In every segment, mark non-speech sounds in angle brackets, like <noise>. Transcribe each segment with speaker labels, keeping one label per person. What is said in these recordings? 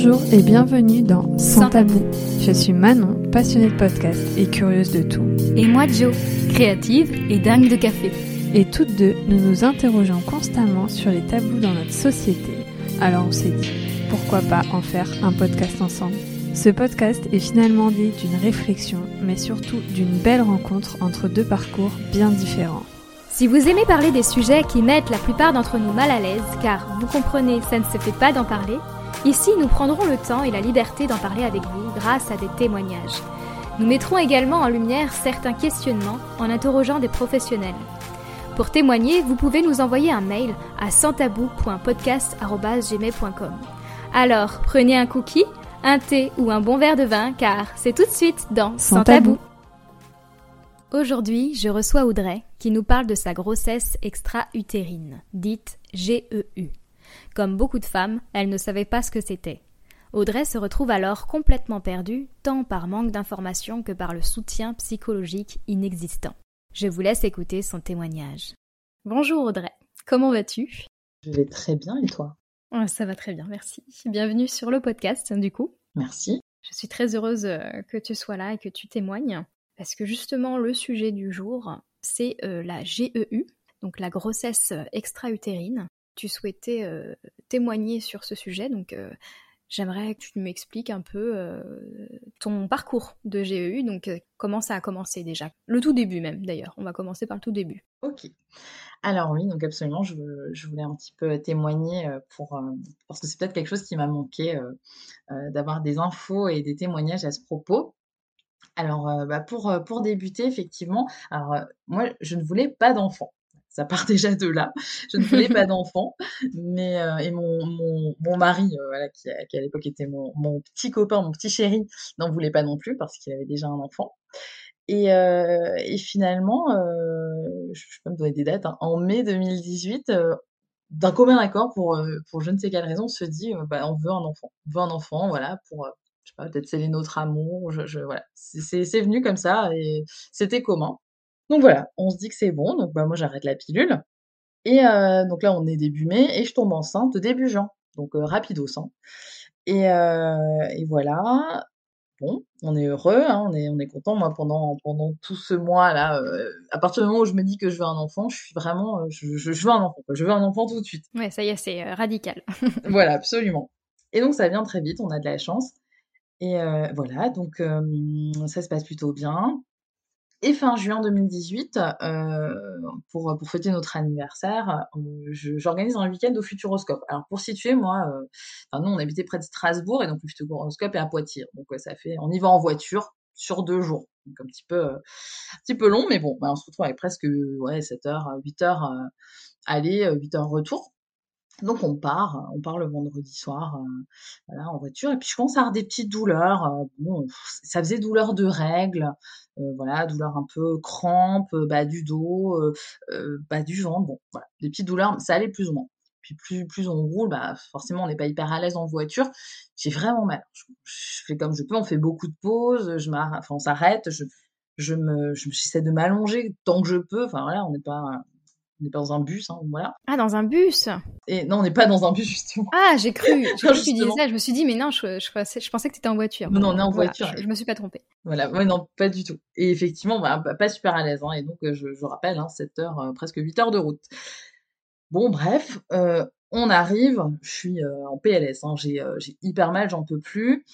Speaker 1: Bonjour et bienvenue dans Sans tabou. Je suis Manon, passionnée de podcast et curieuse de tout.
Speaker 2: Et moi Jo, créative et dingue de café.
Speaker 1: Et toutes deux, nous nous interrogeons constamment sur les tabous dans notre société. Alors on s'est dit, pourquoi pas en faire un podcast ensemble? Ce podcast est finalement dit d'une réflexion, mais surtout d'une belle rencontre entre deux parcours bien différents.
Speaker 2: Si vous aimez parler des sujets qui mettent la plupart d'entre nous mal à l'aise, car vous comprenez, ça ne se fait pas d'en parler, ici nous prendrons le temps et la liberté d'en parler avec vous grâce à des témoignages. Nous mettrons également en lumière certains questionnements en interrogeant des professionnels. Pour témoigner, vous pouvez nous envoyer un mail à santabou.podcast.gmail.com. Alors, prenez un cookie, un thé ou un bon verre de vin, car c'est tout de suite dans Sans, tabou. Aujourd'hui, je reçois Audrey qui nous parle de sa grossesse extra-utérine, dite GEU. Comme beaucoup de femmes, elle ne savait pas ce que c'était. Audrey se retrouve alors complètement perdue, tant par manque d'informations que par le soutien psychologique inexistant. Je vous laisse écouter son témoignage. Bonjour Audrey, comment vas-tu?
Speaker 3: Je vais très bien et toi?
Speaker 2: Ça va très bien, merci. Bienvenue sur le podcast du coup.
Speaker 3: Merci.
Speaker 2: Je suis très heureuse euh, que tu sois là et que tu témoignes parce que justement le sujet du jour, c'est euh, la GEU, donc la grossesse euh, extra-utérine. Tu souhaitais euh, témoigner sur ce sujet, donc j'aimerais que tu m'expliques un peu ton parcours de GEU, donc comment ça a commencé déjà? Le tout début même d'ailleurs, on va commencer par le tout début.
Speaker 3: Ok. Alors oui, donc absolument, je, voulais un petit peu témoigner pour parce que c'est peut-être quelque chose qui m'a manqué d'avoir des infos et des témoignages à ce propos. Alors, euh, bah, pour, euh, pour débuter, effectivement, alors, euh, moi, je ne voulais pas d'enfant. Ça part <laughs> déjà de là. Je ne voulais pas d'enfant, mais et mon, mon, mon mari, voilà, qui, à l'époque était mon, mon petit copain, mon petit chéri, n'en voulait pas non plus parce qu'il avait déjà un enfant. Et, et finalement, je, peux me donner des dates, hein, en mai 2018, d'un commun accord, pour, pour je ne sais quelle raison, on se dit, bah, on veut un enfant. On veut un enfant, voilà, pour, je sais pas, peut-être c'est notre amour, je, je voilà. C'est venu comme ça et c'était commun. Donc voilà, on se dit que c'est bon, donc bah moi j'arrête la pilule. Et euh, donc là on est début mai et je tombe enceinte début juin, donc euh, rapido sang. Et, euh, et voilà, bon, on est heureux, hein, on est on est content. Moi pendant pendant tout ce mois là, euh, à partir du moment où je me dis que je veux un enfant, je suis vraiment, je, je, veux un enfant, je veux un enfant tout de suite.
Speaker 2: Ouais, ça y est, c'est radical. <laughs>
Speaker 3: voilà, absolument. Et donc ça vient très vite, on a de la chance. Et voilà, donc ça se passe plutôt bien. Et fin juin 2018, euh, pour, pour fêter notre anniversaire, j'organise un week-end au Futuroscope. Alors pour situer, moi, enfin, nous on habitait près de Strasbourg et donc le Futuroscope est à Poitiers. Donc ça fait, on y va en voiture sur deux jours. Donc un petit peu, un petit peu long, mais bon, bah, on se retrouve avec presque ouais, 7 heures, 8 heures aller, 8 heures retour. Donc on part, on part le vendredi soir, euh, voilà, en voiture, et puis je commence à avoir des petites douleurs. Euh, bon, ça faisait douleur de règles, euh, voilà, douleur un peu crampe, bas du dos, bas du ventre, bon, voilà, des petites douleurs, ça allait plus ou moins. Puis plus, plus on roule, bah forcément on n'est pas hyper à l'aise en voiture. J'ai vraiment mal. Je, fais comme je peux, on fait beaucoup de pauses, je enfin on s'arrête, je, je me, j'essaie de m'allonger tant que je peux. Enfin voilà, on n'est pas on n'est pas dans un bus, hein, voilà.
Speaker 2: Ah, dans un bus
Speaker 3: Et non, on n'est pas dans un bus, justement.
Speaker 2: Ah, j'ai cru, <laughs> j'ai cru que tu disais ça, je me suis dit, mais non, je, je, je pensais que tu étais en voiture.
Speaker 3: Non, non, on est en voiture.
Speaker 2: Je, me suis pas trompée.
Speaker 3: Voilà, ouais, non, pas du tout. Et effectivement, bah, pas super à l'aise, hein, et donc, euh, je, je rappelle, hein, 7 heures, euh, presque 8 heures de route. Bon, bref, euh, on arrive, je suis euh, en PLS, hein, j'ai hyper mal, j'en peux plus.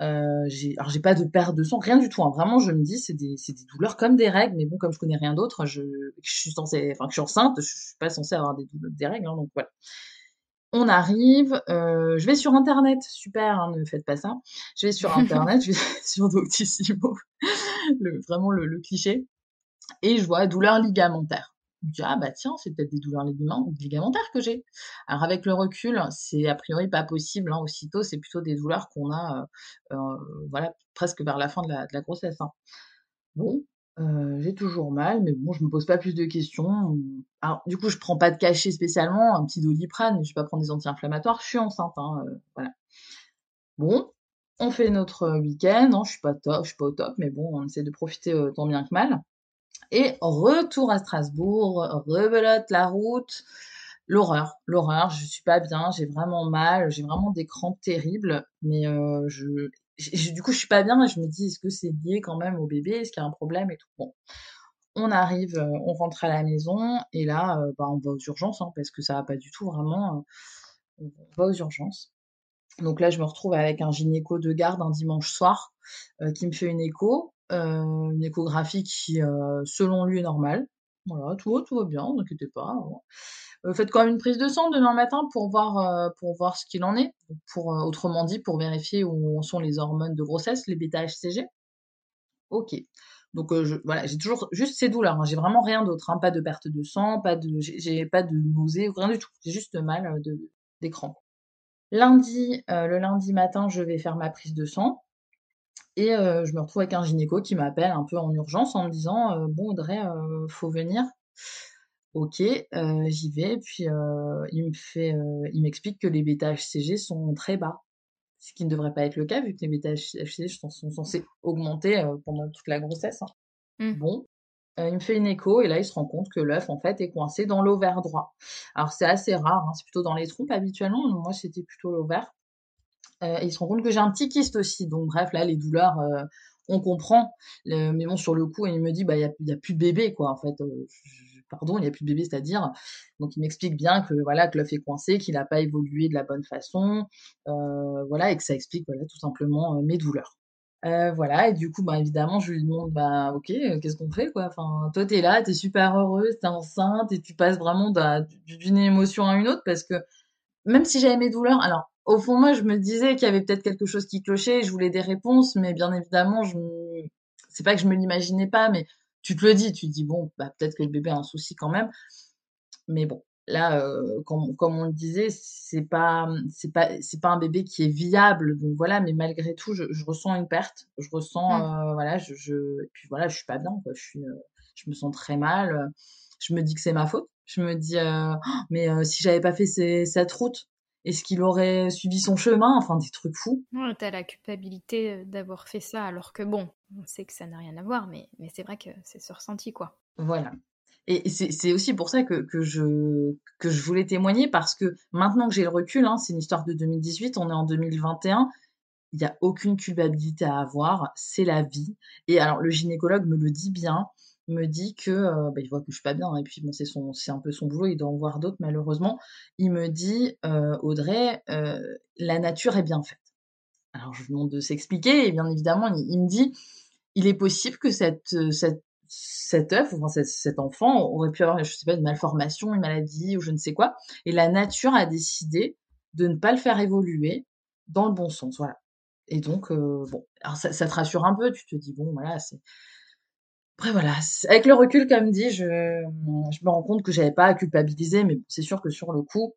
Speaker 3: Euh, j'ai, alors j'ai pas de perte de sang, rien du tout. Hein. Vraiment, je me dis c'est des, des douleurs comme des règles, mais bon, comme je connais rien d'autre, je, je suis censée, enfin, que je suis enceinte, je suis pas censée avoir des, des règles, hein, donc voilà. On arrive, euh, je vais sur internet, super, hein, ne faites pas ça. Je vais sur internet, je vais <laughs> <laughs> sur Doctissimo, le, vraiment le, le cliché, et je vois douleur ligamentaire me dis, ah bah tiens, c'est peut-être des douleurs ligamentaires que j'ai. Alors avec le recul, c'est a priori pas possible, hein, aussitôt, c'est plutôt des douleurs qu'on a, voilà, presque vers la fin de la, grossesse. Hein. Bon, j'ai toujours mal, mais bon, je me pose pas plus de questions. Alors, du coup, je prends pas de cachet spécialement, un petit doliprane, je vais pas prendre des anti-inflammatoires, je suis enceinte, hein. Bon, on fait notre week-end, hein, je suis pas top, je suis pas au top, mais bon, on essaie de profiter tant bien que mal. Et retour à Strasbourg, rebelote la route. l'horreur, l'horreur. Je suis pas bien, j'ai vraiment mal, j'ai vraiment des crampes terribles, mais euh, je, du coup, je suis pas bien je me dis, est-ce que c'est lié quand même au bébé? Est-ce qu'il y a un problème et tout? Bon, on arrive, euh, on rentre à la maison et là, euh, bah, on va aux urgences hein, parce que ça va pas du tout vraiment. on va aux urgences. Donc là, je me retrouve avec un gynéco de garde un dimanche soir qui me fait une écho, une échographie qui, selon lui, est normale. Voilà, tout, tout va bien, ne inquiétez pas. Euh, faites quand même une prise de sang demain matin pour voir, euh, pour voir ce qu'il en est. Pour, euh, autrement dit, pour vérifier où sont les hormones de grossesse, les bêta-HCG. Ok. Donc voilà, j'ai toujours juste ces douleurs. Hein. J'ai vraiment rien d'autre. Hein. Pas de perte de sang, pas de, j'ai pas de nausée, rien du tout. J'ai juste mal d'écran. Lundi, le lundi matin, je vais faire ma prise de sang. Et je me retrouve avec un gynéco qui m'appelle un peu en urgence en me disant Bon, Audrey, faut venir. Ok, j'y vais. Puis il me fait, il m'explique que les bêta-HCG sont très bas. Ce qui ne devrait pas être le cas vu que les bêta-HCG sont, censés augmenter pendant toute la grossesse. Hein. Mmh. Bon, il me fait une écho et là il se rend compte que l'œuf en fait est coincé dans l'ovaire droit. Alors c'est assez rare, hein, c'est plutôt dans les trompes habituellement. Moi c'était plutôt l'ovaire. Euh, il se rend compte que j'ai un petit kyste aussi. Donc bref, là, les douleurs, euh, on comprend. mais bon, sur le coup, il me dit, bah, il n'y a, plus de bébé, quoi, en fait. Euh, pardon, il n'y a plus de bébé, c'est-à-dire. Donc il m'explique bien que voilà, que l'œuf est coincé, qu'il n'a pas évolué de la bonne façon, voilà, et que ça explique, voilà, tout simplement mes douleurs. voilà, et du coup, bah, évidemment, je lui demande, bah, ok, qu'est-ce qu'on fait, quoi? Enfin, toi, t'es là, t'es super heureuse, t'es enceinte, et tu passes vraiment d'une émotion à une autre, parce que même si j'avais mes douleurs, alors au fond, moi, je me disais qu'il y avait peut-être quelque chose qui clochait, je voulais des réponses, mais bien évidemment, je c'est pas que je me l'imaginais pas, mais tu te le dis, tu te dis, bon, bah, peut-être que le bébé a un souci quand même. Mais bon, là, euh, comme, on le disait, c'est pas, c'est pas, c'est pas un bébé qui est viable, donc voilà, mais malgré tout, je, ressens une perte, je ressens, mmh. euh, voilà, je, je, et puis voilà, je suis pas bien, quoi, je suis, euh, je me sens très mal, je me dis que c'est ma faute, je me dis, oh, mais si j'avais pas fait cette route, est-ce qu'il aurait suivi son chemin? Enfin, des trucs fous.
Speaker 2: Ouais, T'as la culpabilité euh, d'avoir fait ça, alors que bon, on sait que ça n'a rien à voir, mais, mais c'est vrai que c'est ce ressenti, quoi.
Speaker 3: Voilà. Et c'est aussi pour ça que, que, je, que je voulais témoigner, parce que maintenant que j'ai le recul, hein, c'est une histoire de 2018, on est en 2021, il n'y a aucune culpabilité à avoir, c'est la vie. Et alors, le gynécologue me le dit bien, me dit que bah, il voit que je suis pas bien et puis bon c'est son c'est un peu son boulot il doit en voir d'autres malheureusement il me dit euh, Audrey euh, la nature est bien faite alors je demande de s'expliquer et bien évidemment il, me dit il est possible que cette cette cet œuf, enfin cet, enfant aurait pu avoir, je sais pas, une malformation, une maladie ou je ne sais quoi, et la nature a décidé de ne pas le faire évoluer dans le bon sens, voilà. Et donc, bon, alors ça, ça, te rassure un peu, tu te dis, bon, voilà, c'est après voilà, avec le recul, comme dit, je, je me rends compte que j'avais pas à culpabiliser, mais c'est sûr que sur le coup,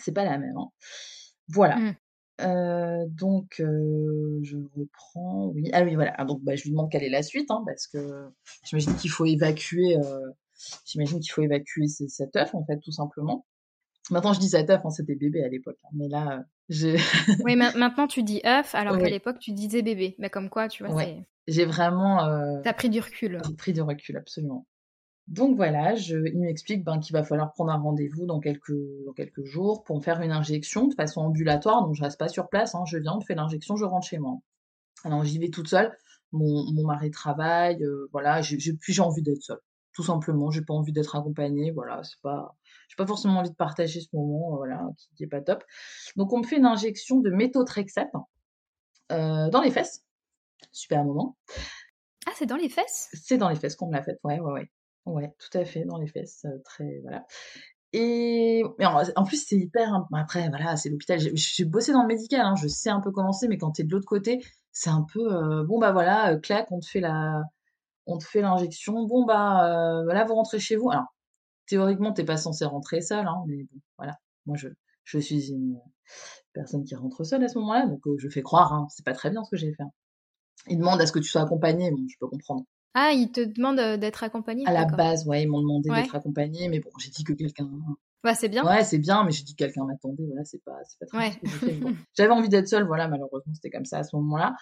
Speaker 3: c'est pas la même. Hein. Voilà. Mmh. Euh, donc, euh, je reprends. Oui, ah oui, voilà. Ah, donc, bah, je lui demande quelle est la suite, hein, parce que j'imagine qu'il faut évacuer. Euh, j'imagine qu'il faut évacuer cet œuf, en fait, tout simplement. Maintenant, je dis cet œuf, hein, c'était bébé à l'époque, hein, mais là, j'ai.
Speaker 2: oui, maintenant tu dis œuf, alors qu'à l'époque tu disais bébé. Mais comme quoi, tu vois, c'est
Speaker 3: j'ai vraiment. Euh,
Speaker 2: T'as pris du recul.
Speaker 3: J'ai pris du recul, absolument. Donc voilà, je, il m'explique ben, qu'il va falloir prendre un rendez-vous dans quelques, dans quelques jours pour me faire une injection de façon ambulatoire. Donc je reste pas sur place, hein, je viens, on me fait l'injection, je rentre chez moi. Alors j'y vais toute seule. Mon, mon mari travaille, euh, voilà. J'ai, puis j'ai envie d'être seule, tout simplement. J'ai pas envie d'être accompagnée, voilà. C'est pas, j'ai pas forcément envie de partager ce moment, euh, voilà, qui, qui, est pas top. Donc on me fait une injection de méthotrexate euh, dans les fesses super moment.
Speaker 2: Ah, c'est dans les fesses?
Speaker 3: C'est dans les fesses qu'on me l'a fait, ouais, ouais, ouais. Ouais, tout à fait, dans les fesses, euh, très, voilà. Et en, plus, c'est hyper. Après, voilà, c'est l'hôpital. J'ai bossé dans le médical, hein, je sais un peu comment c'est, mais quand tu es de l'autre côté, c'est un peu. Euh, bon, bah voilà, euh, clac, on te fait la. On te fait l'injection. Bon, bah là, vous rentrez chez vous. Alors, théoriquement, t'es pas censé rentrer seul, hein, mais bon, voilà. Moi, je, je suis une personne qui rentre seule à ce moment-là, donc je fais croire, hein, c'est pas très bien ce que j'ai fait. Hein. Ils demandent à ce que tu sois accompagné, bon, je peux comprendre.
Speaker 2: Ah, ils te demandent euh, d'être accompagné
Speaker 3: À la base, ouais, ils m'ont demandé d'être accompagné, mais bon, j'ai dit que quelqu'un.
Speaker 2: Ouais, c'est bien.
Speaker 3: Ouais, c'est bien, mais j'ai dit que quelqu'un m'attendait, voilà, c'est pas, c'est pas très ouais. <laughs> <laughs> J'avais envie d'être seule, voilà, malheureusement, c'était comme ça à ce moment-là.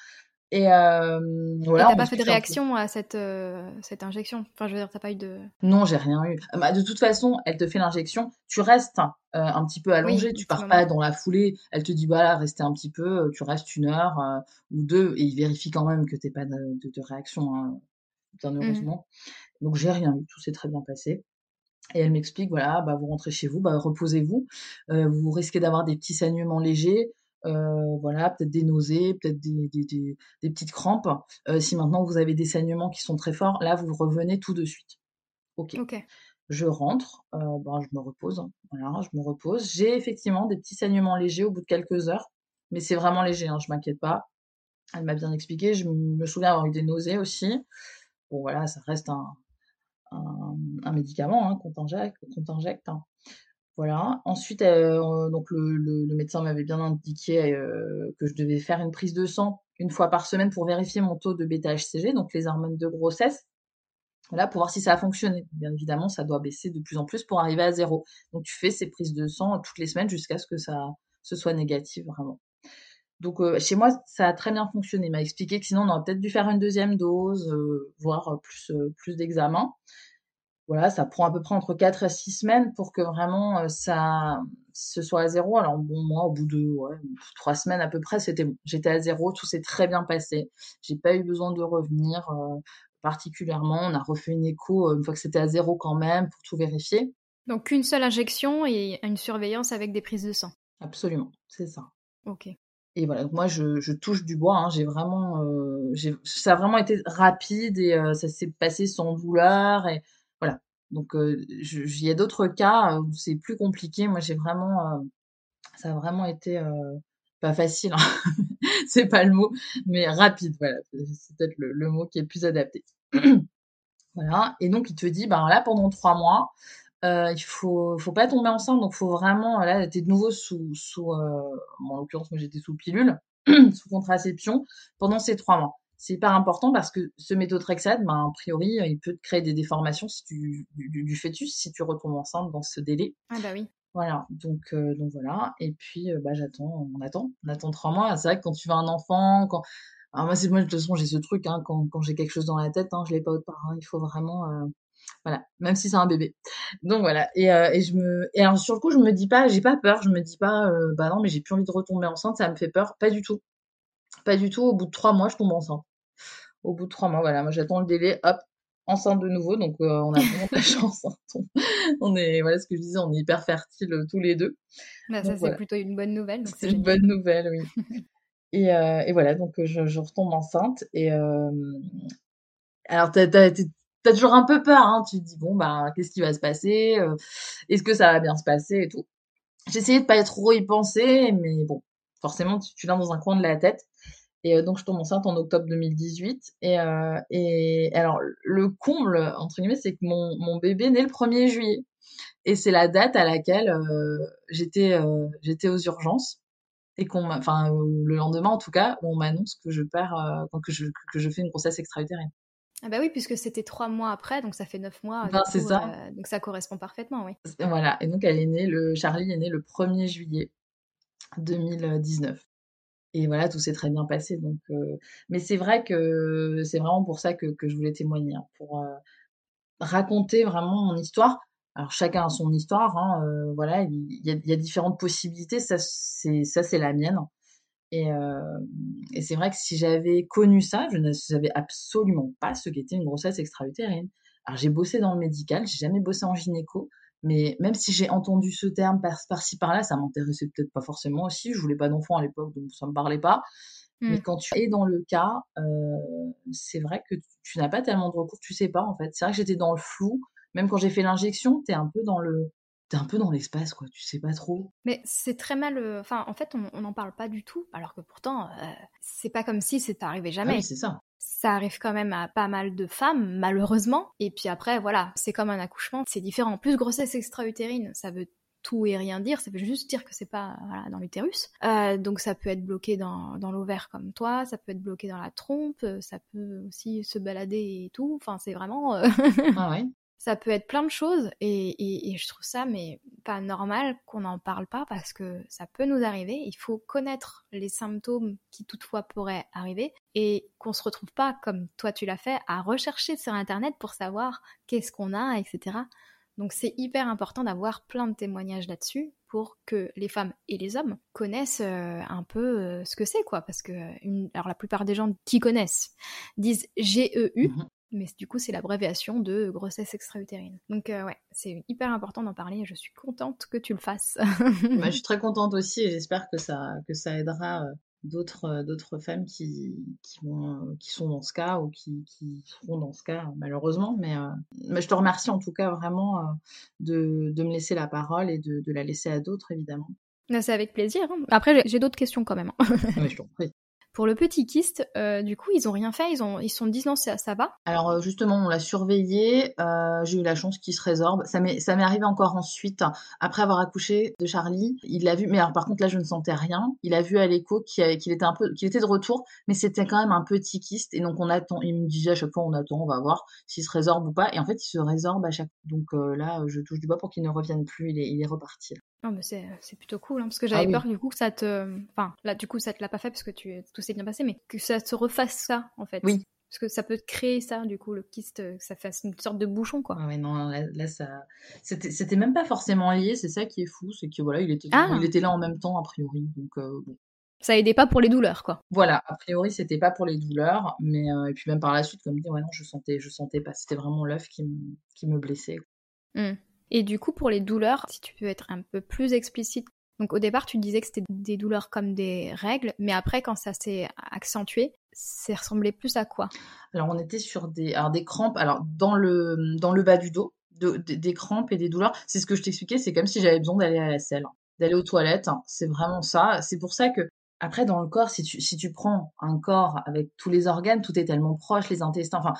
Speaker 3: Et euh, voilà.
Speaker 2: t'as pas fait de réaction à cette, euh, cette injection? Enfin, je veux dire, t'as pas eu de.
Speaker 3: Non, j'ai rien eu. Bah, de toute façon, elle te fait l'injection, tu restes euh, un petit peu allongé, tu pars pas dans la foulée. Elle te dit, voilà, restez un petit peu, tu restes une heure ou deux, et il vérifie quand même que t'es pas de, de, réaction, hein, bien mmh heureusement. Donc, j'ai rien eu, tout s'est très bien passé. Et elle m'explique, voilà, bah, vous rentrez chez vous, bah, reposez-vous. vous risquez d'avoir des petits saignements légers. Euh, voilà, peut-être des nausées, peut-être des, des, des, petites crampes. Euh, si maintenant vous avez des saignements qui sont très forts, là vous revenez tout de suite. Ok. Je rentre, euh, ben, je me repose. Hein. Voilà, je me repose. J'ai effectivement des petits saignements légers au bout de quelques heures, mais c'est vraiment léger, hein, je m'inquiète pas. Elle m'a bien expliqué. Je me souviens avoir eu des nausées aussi. Bon voilà, ça reste un, un, médicament hein, qu'on t'injecte. Voilà. Ensuite, euh, donc le, médecin m'avait bien indiqué euh, que je devais faire une prise de sang une fois par semaine pour vérifier mon taux de bêta-HCG, donc les hormones de grossesse. Voilà, pour voir si ça a fonctionné. Bien évidemment, ça doit baisser de plus en plus pour arriver à zéro. Donc tu fais ces prises de sang toutes les semaines jusqu'à ce que ça ce soit négatif vraiment. Donc euh, chez moi, ça a très bien fonctionné. Il m'a expliqué que sinon on aurait peut-être dû faire une deuxième dose, voire plus plus d'examens voilà, ça prend à peu près entre 4 et 6 semaines pour que vraiment euh, ça soit à zéro. Alors bon, moi, au bout de ouais, 3 semaines à peu près, c'était bon. J'étais à zéro, tout s'est très bien passé. J'ai pas eu besoin de revenir euh, particulièrement. On a refait une écho euh, une fois que c'était à zéro quand même pour tout vérifier.
Speaker 2: Donc une seule injection et une surveillance avec des prises de sang.
Speaker 3: Absolument, c'est ça.
Speaker 2: Ok.
Speaker 3: Et voilà, donc moi je, je touche du bois. Hein. J'ai vraiment, euh, ça a vraiment été rapide et ça s'est passé sans douleur et. Donc, il y a d'autres cas où c'est plus compliqué. Moi, j'ai vraiment, ça a vraiment été pas facile, hein. <laughs> c'est pas le mot, mais rapide. Voilà, c'est peut-être le, mot qui est le plus adapté. <clears throat> voilà. Et donc, il te dit, ben là, pendant trois mois, euh, il faut, faut pas tomber enceinte, donc faut vraiment, là, t'es de nouveau sous, sous, en l'occurrence, moi j'étais sous pilule, <clears throat> sous contraception pendant ces trois mois c'est hyper important parce que ce méthotrexate, ben, a priori, il peut te créer des déformations si tu, du, fœtus si tu retombes enceinte dans ce délai.
Speaker 2: Ah bah oui.
Speaker 3: Voilà, donc, euh, donc voilà. Et puis, euh, bah, j'attends, on attend, on attend trois mois. C'est vrai que quand tu veux un enfant, quand... Alors moi, c'est moi, de toute façon, j'ai ce truc, hein, quand, quand j'ai quelque chose dans la tête, hein, je l'ai pas autre part. Hein, il faut vraiment... Euh, voilà, même si c'est un bébé. Donc voilà. Et, et je me, et alors sur le coup, je me dis pas, j'ai pas peur. Je me dis pas, bah non, mais j'ai plus envie de retomber enceinte, ça me fait peur. Pas du tout. Pas du tout. Au bout de trois mois, je tombe enceinte. Au bout de trois mois, voilà, moi j'attends le délai, hop, enceinte de nouveau. Donc euh, on a vraiment de la <laughs> chance. Hein. On, est, voilà ce que je disais, on est hyper fertiles euh, tous les deux.
Speaker 2: Bah, ça c'est plutôt une bonne nouvelle.
Speaker 3: C'est une bonne nouvelle, oui. et, euh, et, voilà, donc je, je, retombe enceinte. Et alors t'as, t'as, t'as toujours un peu peur, hein. Tu te dis bon bah qu'est-ce qui va se passer Est-ce que ça va bien se passer et tout. Essayé de pas trop y penser, mais bon, forcément tu, tu l'as dans un coin de la tête. Et euh, donc, je tombe enceinte en octobre 2018. Et, euh, et alors, le comble, entre guillemets, c'est que mon, mon bébé naît le 1er juillet. Et c'est la date à laquelle euh, j'étais euh, j'étais aux urgences et qu'on enfin le lendemain en tout cas où on m'annonce que je perds que je que je fais une grossesse extra-utérine.
Speaker 2: Ah bah oui, puisque c'était trois mois après, donc ça fait neuf mois.
Speaker 3: Ben, c'est ça.
Speaker 2: donc ça correspond parfaitement, oui.
Speaker 3: Voilà. Et donc elle est née, le Charlie est né le 1er juillet 2019 et voilà, tout s'est très bien passé. Donc, euh, mais c'est vrai que c'est vraiment pour ça que, je voulais témoigner, hein, pour euh, raconter vraiment mon histoire. Alors chacun a son histoire, hein, euh, voilà, il y, a, il y, a, différentes possibilités. Ça, c'est ça, c'est la mienne. Et, et c'est vrai que si j'avais connu ça, je ne savais absolument pas ce qu'était une grossesse extra-utérine. Alors j'ai bossé dans le médical, j'ai jamais bossé en gynéco, mais même si j'ai entendu ce terme par-ci par-là, ça m'intéressait peut-être pas forcément aussi. Je voulais pas d'enfant à l'époque, donc ça me parlait pas. Mais mmh. quand tu es dans le cas, euh, c'est vrai que tu, n'as pas tellement de recours, tu sais pas en fait. C'est vrai que j'étais dans le flou. Même quand j'ai fait l'injection, tu es un peu dans le, t'es un peu dans l'espace, quoi. Tu sais pas trop.
Speaker 2: Mais c'est très mal. Euh, enfin, en fait, on n'en parle pas du tout, alors que pourtant, euh, c'est pas comme si c'était arrivé jamais. Ah
Speaker 3: oui, c'est ça
Speaker 2: ça arrive quand même à pas mal de femmes, malheureusement. Et puis après, voilà, c'est comme un accouchement, c'est différent. En plus, grossesse extra-utérine, ça veut tout et rien dire, ça veut juste dire que c'est pas dans l'utérus. Euh, donc ça peut être bloqué dans, l'ovaire comme toi, ça peut être bloqué dans la trompe, ça peut aussi se balader et tout. Enfin, c'est vraiment.
Speaker 3: Euh, ah ouais.
Speaker 2: Ça peut être plein de choses et, je trouve ça mais pas normal qu'on n'en parle pas parce que ça peut nous arriver. Il faut connaître les symptômes qui toutefois pourraient arriver et qu'on se retrouve pas comme toi tu l'as fait à rechercher sur internet pour savoir qu'est-ce qu'on a, etc. Donc c'est hyper important d'avoir plein de témoignages là-dessus pour que les femmes et les hommes connaissent euh, un peu euh, ce que c'est quoi parce que alors la plupart des gens qui connaissent disent GEU mhm. Mais du coup c'est l'abréviation de grossesse extra-utérine. Donc euh, ouais, c'est hyper important d'en parler et je suis contente que tu le fasses.
Speaker 3: Bah, je <laughs> suis très contente aussi et j'espère que ça que ça aidera d'autres euh, d'autres femmes qui, qui, vont, euh, qui sont dans ce cas ou qui, qui seront dans ce cas malheureusement mais, euh, mais je te remercie en tout cas vraiment de, de, me laisser la parole et de, de la laisser à d'autres évidemment
Speaker 2: c'est avec plaisir. Hein. Après, j'ai d'autres questions quand même. Hein.
Speaker 3: oui, je <laughs> t'en prie.
Speaker 2: Pour le petit kyste, euh, du coup, ils ont rien fait, ils ont ils sont dit non, ça, va.
Speaker 3: Alors euh, justement, on l'a surveillé. Euh, j'ai eu la chance qu'il se résorbe. Ça m'est arrivé encore ensuite, après avoir accouché de Charlie. Il l'a vu, mais alors par contre là, je ne sentais rien. Il a vu à l'écho qu'il était était de retour, mais c'était quand même un petit kyste. Et donc on attend. Il me disait à chaque fois, on attend, on va voir s'il se résorbe ou pas. Et en fait, il se résorbe à chaque. Donc là, je touche du bois pour qu'il ne revienne plus. Il est il est reparti.
Speaker 2: Non, mais c'est plutôt cool, hein, parce que j'avais ah peur du coup que ça te. Enfin, là, du coup, ça te l'a pas fait parce que tu, tout s'est bien passé, mais que ça te refasse ça, en fait.
Speaker 3: Oui.
Speaker 2: Parce que ça peut créer ça, du coup, le kyste, ça fasse une sorte de bouchon, quoi.
Speaker 3: Ah ouais, non, là, ça. C'était même pas forcément lié, c'est ça qui est fou, c'est que voilà, il était, ah. il était là en même temps, a priori, donc euh, bon.
Speaker 2: Ça aidait pas pour les douleurs, quoi.
Speaker 3: Voilà, a priori, c'était pas pour les douleurs, mais euh, et puis même par la suite, comme dit, ouais, non, je sentais, je sentais pas. C'était vraiment l'œuf qui me, qui me blessait.
Speaker 2: Mmh. Et du coup, pour les douleurs, si tu peux être un peu plus explicite. Donc au départ, tu disais que c'était des douleurs comme des règles, mais après, quand ça s'est accentué, ça ressemblait plus à quoi?
Speaker 3: Alors on était sur des, crampes, alors dans le, bas du dos, de, des crampes et des douleurs. C'est ce que je t'expliquais, c'est comme si j'avais besoin d'aller à la selle, d'aller aux toilettes. C'est vraiment ça. C'est pour ça que après, dans le corps, si tu prends un corps avec tous les organes, tout est tellement proche, les intestins, enfin,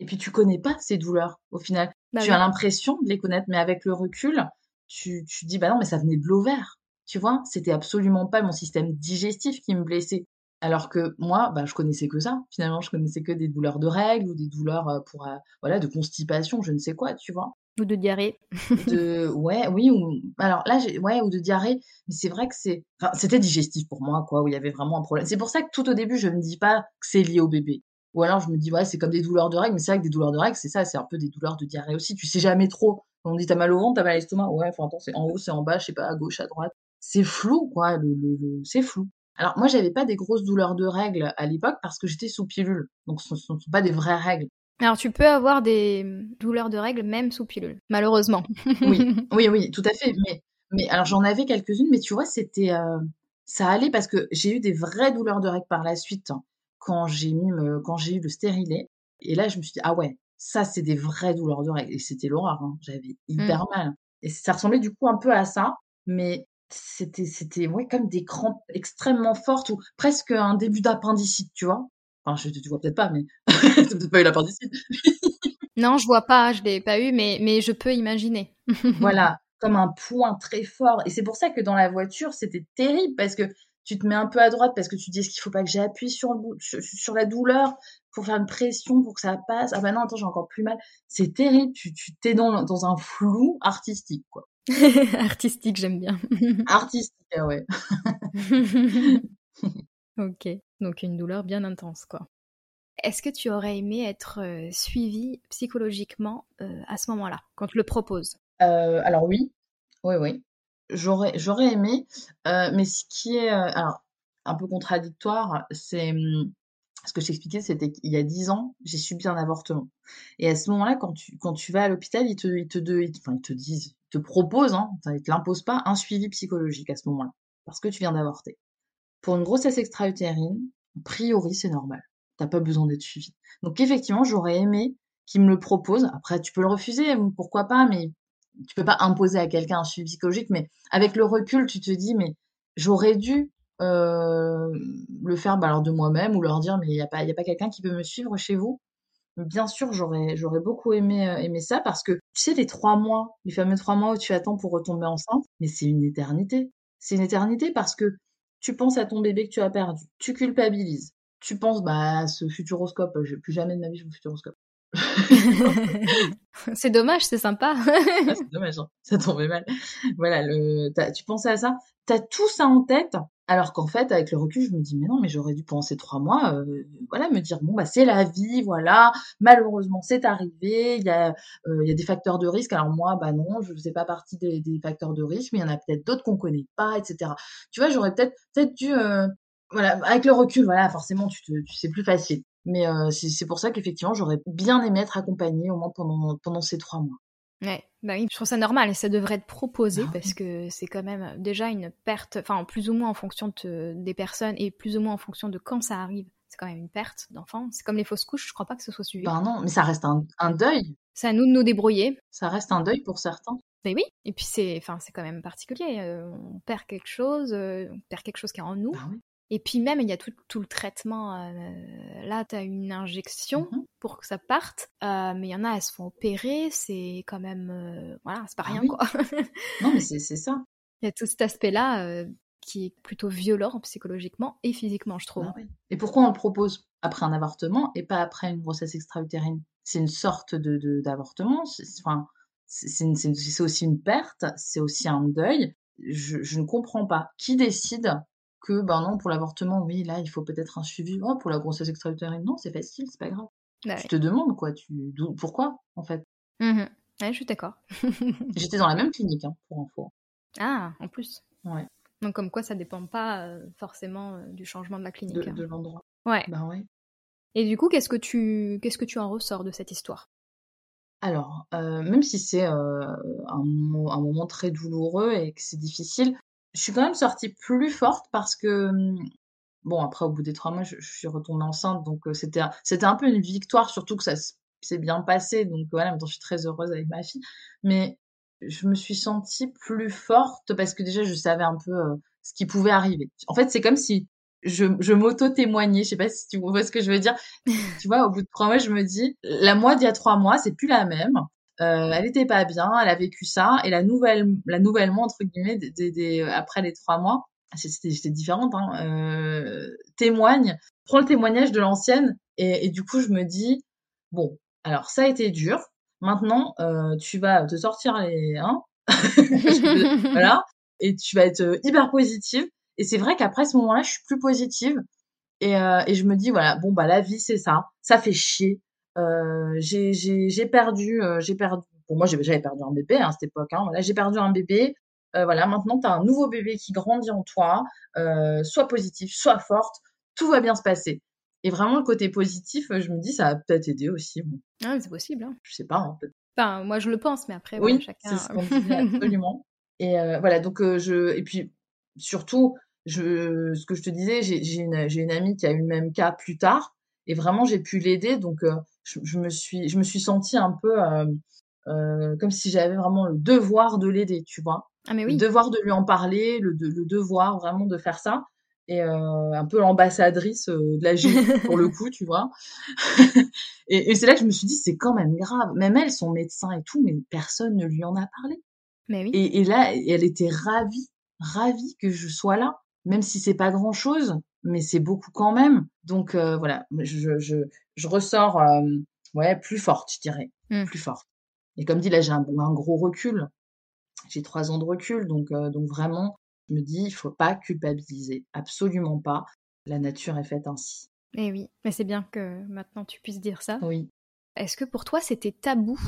Speaker 3: et puis tu connais pas ces douleurs au final. Bah tu as l'impression de les connaître, mais avec le recul, tu, tu dis bah non, mais ça venait de l'ovaire. Tu vois, c'était absolument pas mon système digestif qui me blessait. Alors que moi, bah, je connaissais que ça. Finalement, je connaissais que des douleurs de règles ou des douleurs euh, pour, euh, voilà, de constipation, je ne sais quoi, tu vois.
Speaker 2: Ou de diarrhée.
Speaker 3: de, <laughs> ouais, oui, ou, alors là, j'ai, ouais, ou de diarrhée. Mais c'est vrai que c'est, enfin, c'était digestif pour moi, quoi, où il y avait vraiment un problème. C'est pour ça que tout au début, je ne dis pas que c'est lié au bébé. Ou alors je me dis, ouais, c'est comme des douleurs de règles, mais c'est vrai que des douleurs de règles, c'est ça, c'est un peu des douleurs de diarrhée aussi. Tu sais jamais trop. On dit, t'as mal au ventre, t'as mal à l'estomac. Ouais, faut attendre, c'est en haut, c'est en bas, je sais pas, à gauche, à droite. C'est flou, quoi, le, le, c'est flou. Alors moi, j'avais pas des grosses douleurs de règles à l'époque parce que j'étais sous pilule. Donc ce ne sont pas des vraies règles.
Speaker 2: Alors tu peux avoir des douleurs de règles même sous pilule, malheureusement.
Speaker 3: oui, <laughs> oui, oui, tout à fait. Mais, mais alors j'en avais quelques-unes, mais tu vois, c'était, euh, ça allait parce que j'ai eu des vraies douleurs de règles par la suite. Hein quand j'ai mis quand j'ai eu le stérilet. Et là, je me suis dit, ah ouais, ça, c'est des vraies douleurs de règles. Et c'était l'horreur, hein. j'avais hyper mmh. mal. Et ça ressemblait du coup un peu à ça, mais c'était, c'était, ouais, comme des crampes extrêmement fortes ou presque un début d'appendicite, tu vois. Enfin, je, tu vois peut-être pas, mais <laughs> t'as peut-être pas eu l'appendicite.
Speaker 2: non, je vois pas, je l'ai pas eu, mais, mais je peux imaginer.
Speaker 3: voilà, <laughs> comme un point très fort. Et c'est pour ça que dans la voiture, c'était terrible parce que tu te mets un peu à droite parce que tu dis est-ce qu'il faut pas que j'appuie sur le sur, la douleur pour faire une pression pour que ça passe? Ah bah non attends j'ai encore plus mal. C'est terrible tu tu t'es dans dans un flou artistique quoi. <laughs>
Speaker 2: Artistique j'aime bien. <laughs>
Speaker 3: Artistique ah ouais. <laughs>
Speaker 2: Ok donc une douleur bien intense quoi. Est-ce que tu aurais aimé être euh, suivi psychologiquement euh, à ce moment-là, quand tu le proposes?
Speaker 3: Euh, Alors oui, oui, oui j'aurais j'aurais aimé, euh, mais ce qui est euh, alors un peu contradictoire, c'est mmh, ce que je t'expliquais, c'était qu'il y a dix ans, j'ai subi un avortement. Et à ce moment-là, quand tu quand tu vas à l'hôpital, ils te ils te, enfin, ils te disent, ils te proposent, hein, ils te l'imposent pas, un suivi psychologique à ce moment-là, parce que tu viens d'avorter. Pour une grossesse extra-utérine, a priori, c'est normal. T'as pas besoin d'être suivi. Donc effectivement, j'aurais aimé qu'ils me le proposent. Après, tu peux le refuser, pourquoi pas, mais tu peux pas imposer à quelqu'un un suivi psychologique, mais avec le recul, tu te dis, mais j'aurais dû euh, le faire bah, de moi-même ou leur dire, mais il n'y a pas, pas quelqu'un qui peut me suivre chez vous. Bien sûr, j'aurais, j'aurais beaucoup aimé, euh, ça parce que tu sais, les trois mois, les fameux trois mois où tu attends pour retomber enceinte, mais c'est une éternité. C'est une éternité parce que tu penses à ton bébé que tu as perdu, tu culpabilises, tu penses bah à ce futuroscope, je plus jamais de ma vie je futuroscope. <laughs>
Speaker 2: c'est dommage, c'est sympa.
Speaker 3: Ah, c'est dommage, hein. ça tombait mal. Voilà, le, tu pensais à ça, t'as tout ça en tête, alors qu'en fait, avec le recul, je me dis, mais non, mais j'aurais dû penser trois mois, euh, voilà, me dire, bon, bah, c'est la vie, voilà, malheureusement, c'est arrivé, il y, a, euh, des facteurs de risque, alors moi, bah non, je ne faisais pas partie des, facteurs de risque, mais il y en a peut-être d'autres qu'on connaît pas, etc. Tu vois, j'aurais peut-être dû, euh, voilà, avec le recul, voilà, forcément, tu, te, tu sais plus facile. Mais euh, c'est pour ça qu'effectivement, j'aurais bien aimé être accompagnée au moins pendant, pendant ces trois mois.
Speaker 2: Ouais, bah oui, je trouve ça normal et ça devrait être proposé ah parce que c'est quand même déjà une perte, enfin plus ou moins en fonction de, des personnes et plus ou moins en fonction de quand ça arrive. C'est quand même une perte d'enfant. C'est comme les fausses couches, je crois pas que ce soit suivi.
Speaker 3: Ben non, mais ça reste un, un deuil.
Speaker 2: C'est à nous de nous débrouiller.
Speaker 3: Ça reste un deuil pour certains.
Speaker 2: Mais oui, et puis c'est, enfin c'est quand même particulier. Euh, on perd quelque chose, euh, on perd quelque chose qui est en nous.
Speaker 3: Ben oui.
Speaker 2: Et puis même, il y a tout, tout le traitement. Euh, là, tu as une injection mmh pour que ça parte. Euh, mais il y en a, elles se font opérer. C'est quand même... Euh, voilà, c'est pas
Speaker 3: Ah
Speaker 2: rien,
Speaker 3: oui.
Speaker 2: quoi. <laughs>
Speaker 3: Non, mais c'est ça.
Speaker 2: Il y a tout cet aspect-là qui est plutôt violent psychologiquement et physiquement, je trouve.
Speaker 3: Oui. Et pourquoi on le propose? Après un avortement et pas après une grossesse extra-utérine C'est une sorte de de- d'avortement. c'est- Enfin, aussi une perte, c'est aussi un deuil. Je, je ne comprends pas. Qui décide que, ben non, pour l'avortement, oui, là, il faut peut-être un suivi. Oh, pour la grossesse extra-utérine, non, c'est facile, c'est pas grave.
Speaker 2: Bah
Speaker 3: Tu te demandes, quoi. Tu, pourquoi, en fait?
Speaker 2: Ouais, je suis d'accord. <laughs>
Speaker 3: J'étais dans la même clinique, hein, pour info.
Speaker 2: ah, en plus.
Speaker 3: Ouais,
Speaker 2: Donc comme quoi, ça dépend pas euh, forcément euh, du changement de la
Speaker 3: de,
Speaker 2: clinique. hein.
Speaker 3: de l'endroit.
Speaker 2: Ouais.
Speaker 3: Ben ouais.
Speaker 2: Et du coup, qu'est-ce que tu qu'est-ce que tu en ressors de cette histoire?
Speaker 3: Alors, euh, même si c'est un, mo- un moment très douloureux et que c'est difficile, je suis quand même sortie plus forte parce que, hum, bon, après, au bout des trois mois, je, je suis retombée enceinte, donc euh, c'était c'était un peu une victoire, surtout que ça s'est bien passé, donc voilà, maintenant je suis très heureuse avec ma fille. Mais je me suis sentie plus forte parce que déjà, je savais un peu euh, ce qui pouvait arriver. En fait, c'est comme si je, je m'auto-témoignais, je sais pas si tu vois ce que je veux dire. <laughs> Tu vois, au bout de trois mois, je me dis, la moi d'il y a trois mois, c'est plus la même. Euh, elle était pas bien, elle a vécu ça, et la nouvelle, la nouvelle moi entre guillemets, des- après les trois mois, c'était différente, hein, euh, témoigne, prend le témoignage de l'ancienne, et, et du coup je me dis, bon, alors ça a été dur, maintenant euh, tu vas te sortir les, hein, <laughs> voilà, et tu vas être euh, hyper positive, et c'est vrai qu'après ce moment-là, je suis plus positive, et, euh, et je me dis voilà bon bah la vie c'est ça ça fait chier euh, j'ai j'ai perdu euh, j'ai perdu pour moi j'avais perdu un bébé hein, à cette époque hein, voilà j'ai perdu un bébé euh, voilà maintenant tu as un nouveau bébé qui grandit en toi euh, sois positif sois forte tout va bien se passer et vraiment le côté positif euh, je me dis ça a peut-être aidé aussi bon,
Speaker 2: Ah, c'est possible. Hein.
Speaker 3: je sais pas hein,
Speaker 2: Enfin, moi je le pense, mais après,
Speaker 3: oui
Speaker 2: chacun.
Speaker 3: ce qu'on <laughs> absolument et euh, voilà donc euh, je et puis surtout je ce que je te disais j'ai j'ai une j'ai une amie qui a eu le même cas plus tard et vraiment j'ai pu l'aider donc euh, je, je me suis je me suis sentie un peu euh, euh, comme si j'avais vraiment le devoir de l'aider tu vois.
Speaker 2: Ah, mais
Speaker 3: le
Speaker 2: oui.
Speaker 3: devoir de lui en parler le, de- le devoir vraiment de faire ça. Et euh, un peu l'ambassadrice euh, de la GIE <laughs> pour le coup tu vois. <laughs> Et, et c'est là que je me suis dit c'est quand même grave. Même elle son médecin et tout mais personne ne lui en a parlé.
Speaker 2: Mais oui.
Speaker 3: et, et là, elle était ravie, ravie que je sois là, même si c'est pas grand chose, mais c'est beaucoup quand même. Donc euh, voilà, je, je, je ressors euh, ouais plus forte, je dirais,
Speaker 2: Mm.
Speaker 3: plus forte. Et comme dit là, j'ai un, gros recul. J'ai trois ans de recul, donc euh, donc vraiment, je me dis, il faut pas culpabiliser, absolument pas. La nature est faite ainsi.
Speaker 2: Mais oui. Mais c'est bien que maintenant tu puisses dire ça.
Speaker 3: Oui.
Speaker 2: Est-ce que pour toi c'était tabou?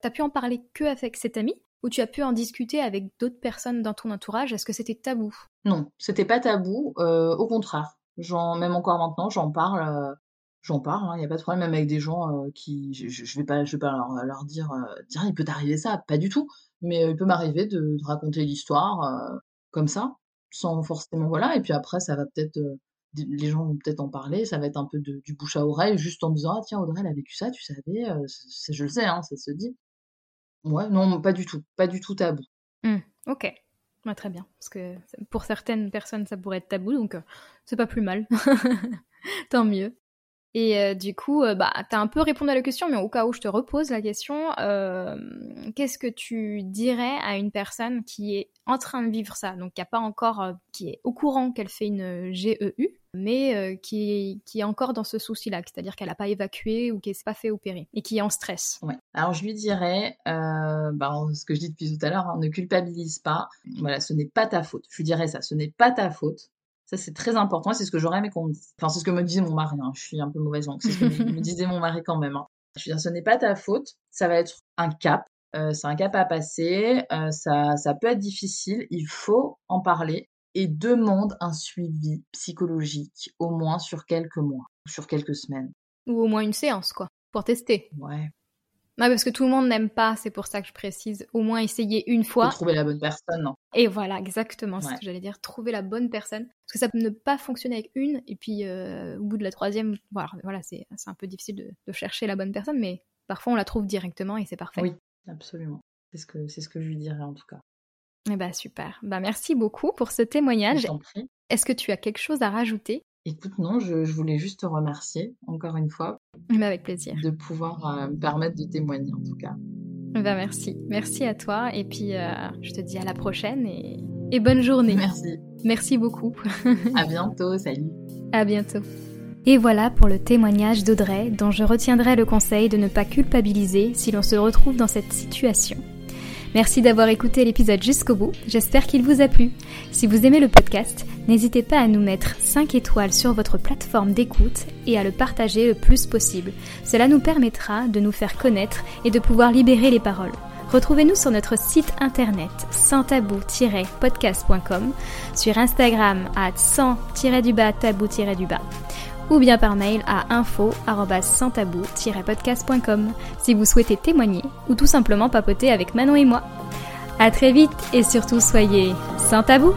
Speaker 2: T'as pu en parler que avec cet ami? Ou tu as pu en discuter avec d'autres personnes dans ton entourage? Est-ce que c'était tabou?
Speaker 3: Non, c'était pas tabou. euh, au contraire, j'en, même encore maintenant, j'en parle. euh, j'en parle. Il n'y a pas de problème, même avec des gens euh, qui, je, je je vais pas, je vais pas leur, leur dire, euh, tiens, il peut t'arriver ça, pas du tout. Mais euh, il peut m'arriver de, raconter l'histoire euh, comme ça, sans forcément voilà. Et puis après, ça va peut-être, euh, les gens vont peut-être en parler. Ça va être un peu de- du bouche à oreille, juste en disant, ah tiens, Audrey, elle a vécu ça, tu savais, euh, c'est- je le sais, hein, ça se dit. Ouais, non, pas du tout, pas du tout tabou.
Speaker 2: Hmm, Ok. Ouais, très bien. Parce que pour certaines personnes, ça pourrait être tabou, donc euh, c'est pas plus mal. <laughs> Tant mieux. Et euh, du coup, euh, bah, t'as un peu répondu à la question, mais au cas où je te repose la question, qu'est-ce que tu dirais à une personne qui est en train de vivre ça, donc qui a pas encore, euh, qui est au courant qu'elle fait une GEU, mais euh, qui, qui est encore dans ce souci-là, c'est-à-dire qu'elle n'a pas évacué ou qu'elle s'est pas fait opérer et qui est en stress.
Speaker 3: Ouais. Alors je lui dirais, euh, bah, ce que je dis depuis tout à l'heure, hein, ne culpabilise pas. Voilà, ce n'est pas ta faute. Je lui dirais ça, ce n'est pas ta faute. Ça, c'est très important. C'est ce que j'aurais aimé qu'on me dise. Enfin, c'est ce que me disait mon mari. Hein. Je suis un peu mauvaise langue. C'est ce que me <laughs> disait mon mari quand même. Hein. Je veux dire, ce n'est pas ta faute. Ça va être un cap. Euh, c'est un cap à passer. Euh, ça, ça peut être difficile. Il faut en parler et demande un suivi psychologique au moins sur quelques mois, sur quelques semaines.
Speaker 2: Ou au moins une séance, quoi, pour tester.
Speaker 3: Ouais.
Speaker 2: Non, parce que tout le monde n'aime pas, c'est pour ça que je précise. Au moins essayer une fois.
Speaker 3: Trouver la bonne personne, non
Speaker 2: Et voilà, exactement ce que j'allais dire. Trouver la bonne personne. Parce que ça peut ne pas fonctionner avec une, et puis euh, au bout de la troisième, voilà, voilà c'est un peu difficile de, de, chercher la bonne personne, mais parfois on la trouve directement et c'est parfait.
Speaker 3: Oui, absolument. C'est ce, que, ce que je lui dirais en tout cas.
Speaker 2: Eh ben super. Bah, merci beaucoup pour ce témoignage. Est-ce que tu as quelque chose à rajouter?
Speaker 3: Écoute, non, je, voulais juste te remercier encore une fois.
Speaker 2: Mais avec plaisir.
Speaker 3: De pouvoir euh, me permettre de témoigner en tout cas.
Speaker 2: Bah merci. Merci à toi. Et puis, euh, je te dis à la prochaine et, et bonne journée.
Speaker 3: Merci.
Speaker 2: Merci beaucoup.
Speaker 3: à bientôt. Salut.
Speaker 2: À bientôt. Et voilà pour le témoignage d'Audrey, dont je retiendrai le conseil de ne pas culpabiliser si l'on se retrouve dans cette situation. Merci d'avoir écouté l'épisode jusqu'au bout, j'espère qu'il vous a plu. Si vous aimez le podcast, n'hésitez pas à nous mettre 5 étoiles sur votre plateforme d'écoute et à le partager le plus possible. Cela nous permettra de nous faire connaître et de pouvoir libérer les paroles. Retrouvez-nous sur notre site internet sans tabou-podcast.com, sur Instagram à sans-tabou-du-bas ou bien par mail à info-podcastcom si vous souhaitez témoigner ou tout simplement papoter avec Manon et moi. À très vite et surtout soyez sans tabou